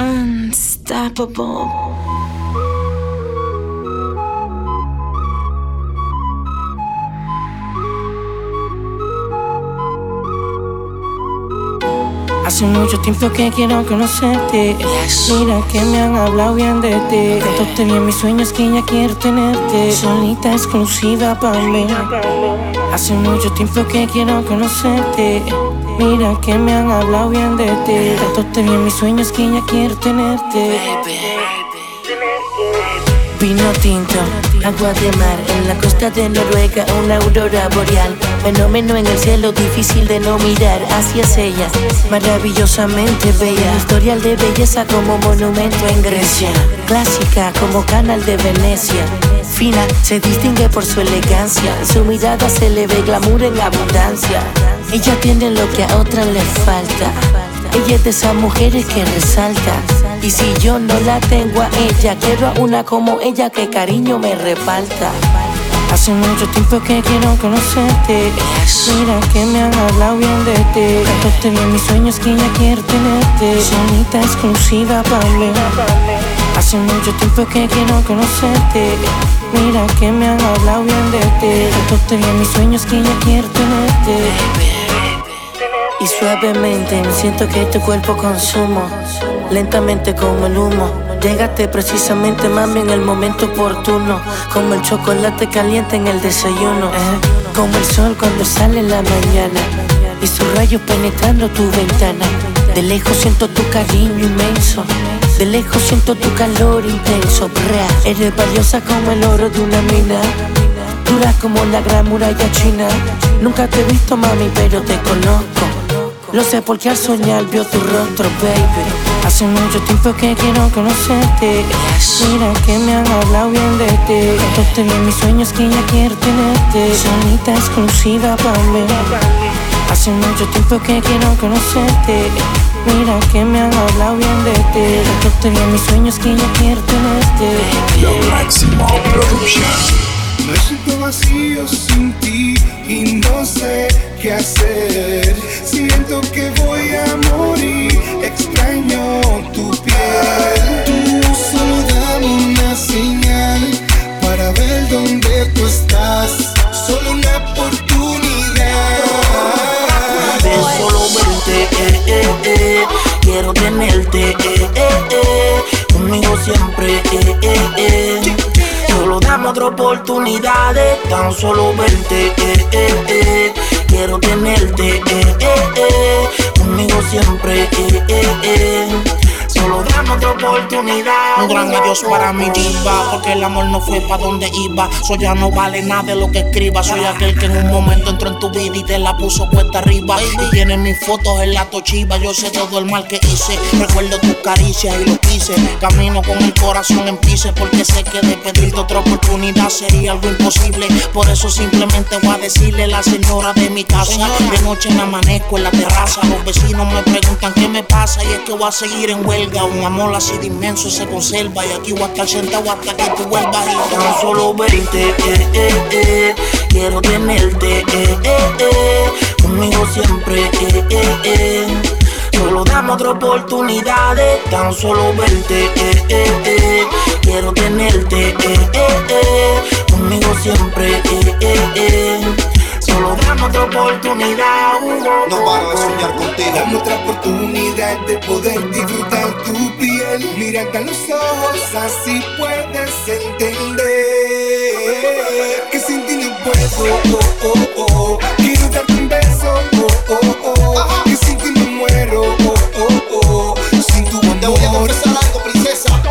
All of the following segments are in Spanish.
Unstoppable. Hace mucho tiempo que quiero conocerte. Mira que me han hablado bien de ti. Contaste bien mis sueños que ya quiero tenerte. Solita exclusiva para mí. Hace mucho tiempo que quiero conocerte. Mira que me han hablado bien de ti. Contaste bien mis sueños que ya quiero tenerte. Vino tinto, agua de mar En la costa de Noruega una aurora boreal. Fenómeno en el cielo difícil de no mirar. Hacia ella, maravillosamente bella. Historial de belleza como monumento en Grecia. Clásica como canal de Venecia Fina, se distingue por su elegancia En su mirada se le ve glamour en abundancia Ella tiene lo que a otras le falta ella es de esas mujeres que resalta. Y si yo no la tengo a ella, quiero a una como ella que cariño me reparta. Hace mucho tiempo que quiero conocerte. Mira que me han hablado bien de ti. Contaste bien mis sueños que ya quiero tenerte. Sonita exclusiva para mí. Hace mucho tiempo que quiero conocerte. Mira que me han hablado bien de ti. Bien mis sueños que ya quiero tenerte. Y suavemente siento que tu cuerpo consumo, lentamente como el humo. Llegaste precisamente, mami, en el momento oportuno. Como el chocolate caliente en el desayuno. Eh, como el sol cuando sale en la mañana. Y sus rayos penetrando tu ventana. De lejos siento tu cariño inmenso. De lejos siento tu calor intenso. Eres valiosa como el oro de una mina. Dura como la gran muralla china. Nunca te he visto, mami, pero te conozco. Lo sé porque al soñar vio tu rostro, baby. Hace mucho tiempo que quiero conocerte. Mira que me han hablado bien de ti. Contaste bien mis sueños que ya quiero tenerte. Sonita exclusiva para mí. Hace mucho tiempo que quiero conocerte. Mira que me han hablado bien de ti. Contaste bien mis sueños que ya quiero tenerte. Lo máximo production. Me siento vacío sin ti y no sé qué hacer. Siento que voy a morir, extraño tu piel. Tenerte, eh, eh, eh. conmigo siempre. Solo dame otra oportunidad de tan solo verte. Quiero tenerte, conmigo siempre. Solo dame otra oportunidad. Un gran adiós para mi diva, porque el amor no fue para donde iba. Soy ya no vale nada de lo que escriba. Soy aquel que en un momento entró en tu vida y te la puso cuesta arriba. Y tiene mis fotos en la tochiva. Yo sé todo el mal que hice. Recuerdo tus caricias y lo quise. Camino con el corazón en pise, porque sé que de pedirte otra oportunidad sería algo imposible. Por eso simplemente voy a decirle a la señora de mi casa. De noche me amanezco en la terraza. Los vecinos me preguntan qué me pasa y es que voy a seguir en huelga. Un amor así de inmenso se conserva. Y aquí voy a estar sentado hasta que tú vuelvas. Y tan solo verte, eh, eh, eh. Quiero tenerte, eh, eh, eh. Conmigo siempre, eh, eh, eh. Solo dame otra oportunidad de tan solo verte, eh, eh, eh. Quiero tenerte, eh, eh, eh. Conmigo siempre, eh, eh, eh. Solo dame otra oportunidad. No paro de soñar contigo. Dame otra oportunidad de poder disfrutar piel. Mírate a los ojos, así puedes entender que sin ti no puedo. Oh, oh, oh. Quiero darte un beso. Oh, oh, oh. Que sin ti me muero. Oh, oh, oh. Sin tu Te voy a amor. confesar algo, princesa.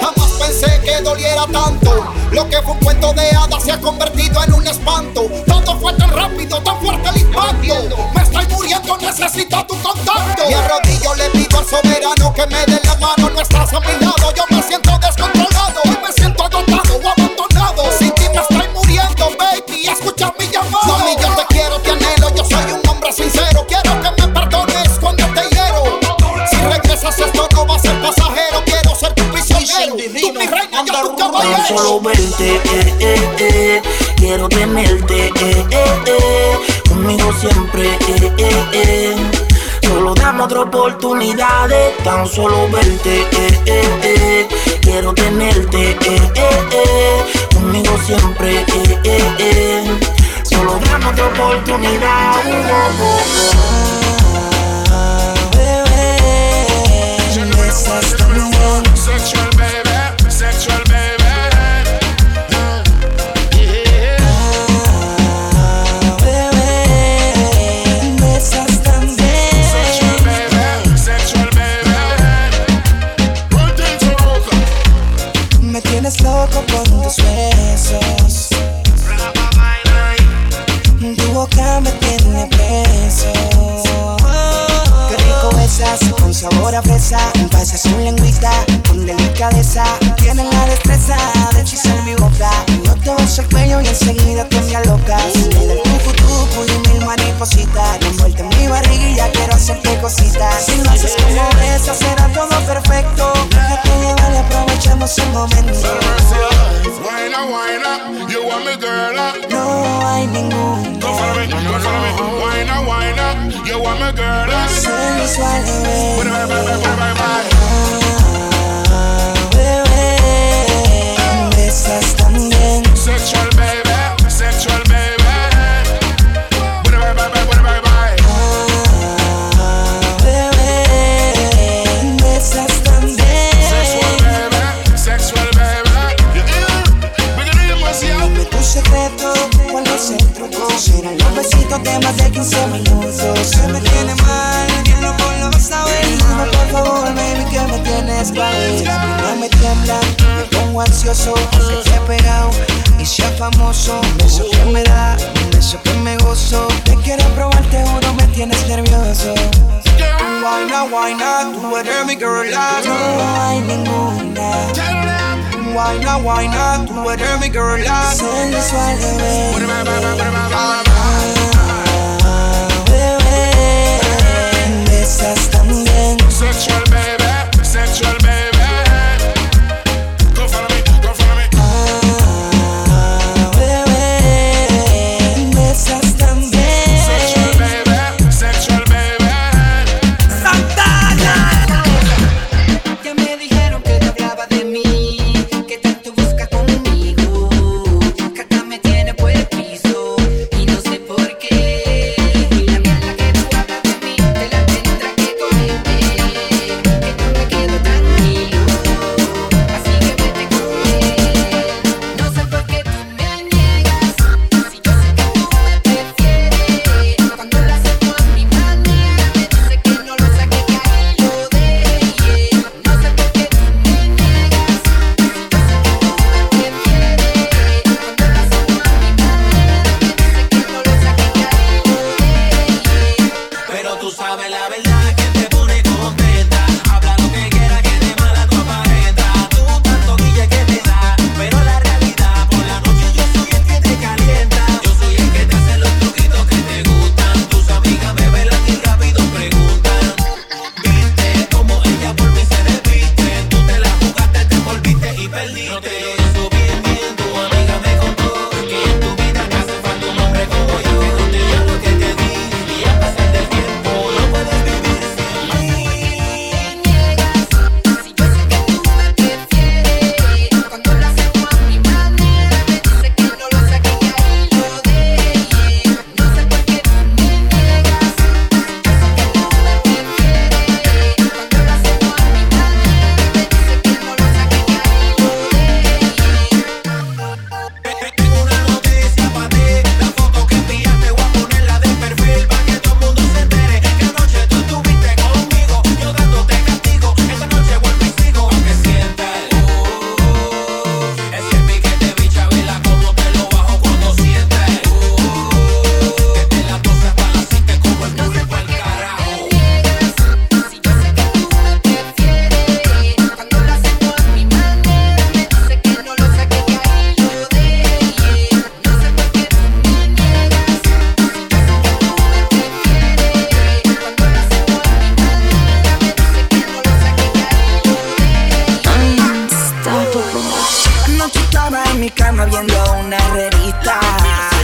Jamás pensé que doliera tanto. Lo que fue un cuento de hadas se ha convertido en un espanto. Todo fue tan rápido, tan fuerte el impacto. Me estoy muriendo, necesito tu contacto. Y arrodillo le pido al soberano que me dé la solo verte, eh, eh, eh. Quiero tenerte, eh, eh, eh. Conmigo siempre, eh, eh, eh. Solo dame otra oportunidad de tan solo verte. Eh, eh, eh. Quiero tenerte, eh, eh, eh. conmigo siempre. Eh, eh, eh. Solo dame otra oportunidad. Sabor a fresa. Pasas su lengüita con delicadeza. Tienes la destreza de hechizar mi boca. Yo te beso el cuello y enseguida tú me alocas. Me da el tucu y mil maripositas. Envuelta en mi barriga quiero hacerte cositas. Si lo haces como besas será todo perfecto. Déjate llevar y aprovechemos el momento. Wine up, wine up. You want me, girl? No hay ningún Go follow me, go follow me. Wine wine. You want me, girl? sensual bebé. bye, bye, bye, bye, bye. 15 minutos. Se me tiene mal, bien loco lo vas a ver. Dime por favor, baby, que me tienes ver. No me tiembla, me pongo ansioso. Que te he pegado y sea famoso. Un beso que me da, un beso que me gozo. Te quiero probar, te juro, me tienes nervioso. Why not, tú eres mi girl. No hay ninguna. Why not, tú eres mi girl. Sensual, bebé. mi cama viendo una revista.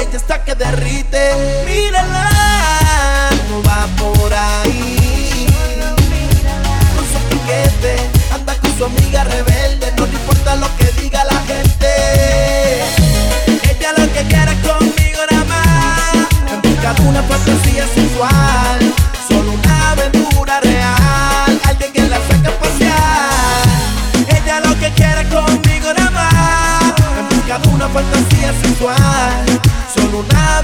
ella está que derrite.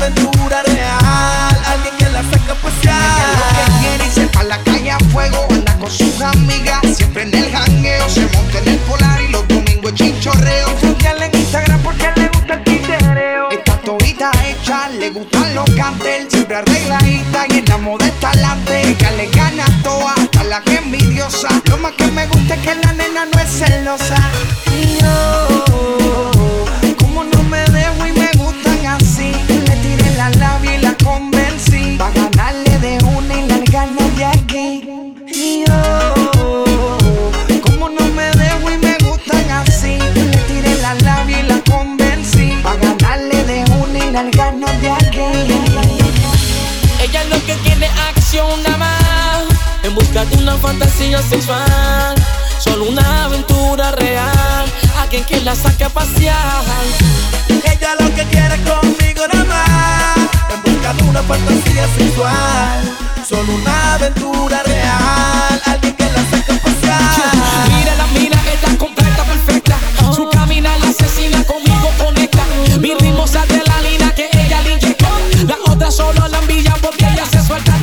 aventura real. Alguien que la saca pues, a pasear. Lo que quiere y se pa' la calle a fuego. Anda con sus amigas, siempre en el jangueo. Se monta en el polar y los domingos chinchorreo. Síguela en Instagram porque le gusta el titereo. Está todita hecha, le gustan los cartel. Siempre arregladita y en la moda está Que le gana toa, hasta la que envidiosa. Lo más que me gusta es que la nena no es celosa. Yo. pasión de amar en busca de una fantasía sexual. Solo una aventura real, alguien que la saque a pasear. Ella lo que quiere conmigo nada más, en busca de una fantasía sexual. Solo una aventura real, alguien que la saque a pasear. Mira la mira, está completa, perfecta. Su camina la asesina conmigo conecta. Mi ritmo sale de la línea que ella le inyecta. La otra solo la envía porque ella se suelta.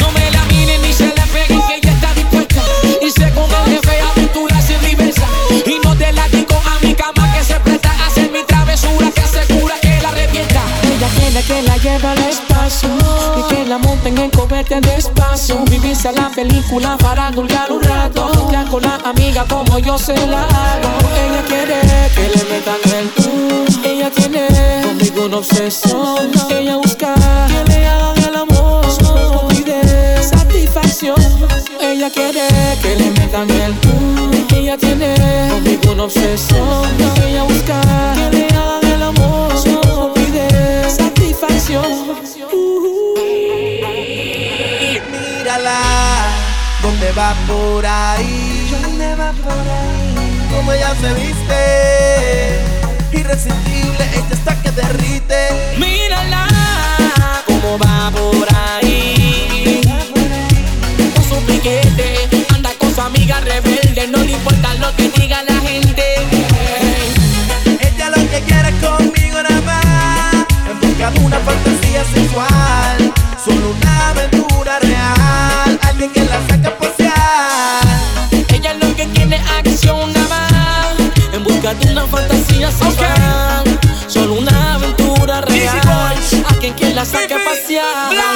flamenco, vete despacio. vivirse a la película para dulgar un rato. Ya con la amiga como yo se la hago. Ella quiere que le metan el tú. Ella tiene conmigo una obsesión. Ella busca que le hagan el amor. No pide satisfacción. Ella quiere que le metan el tú. Ella tiene conmigo una obsesión. Ella Como ella se viste. Irresistible, ella está que derrite. Mírala, cómo va por ahí. Con su piquete, anda con su amiga rebelde. No le importa lo que diga la gente. Ella lo que quiere conmigo nada más. En busca de una fantasía sexual. Sexual.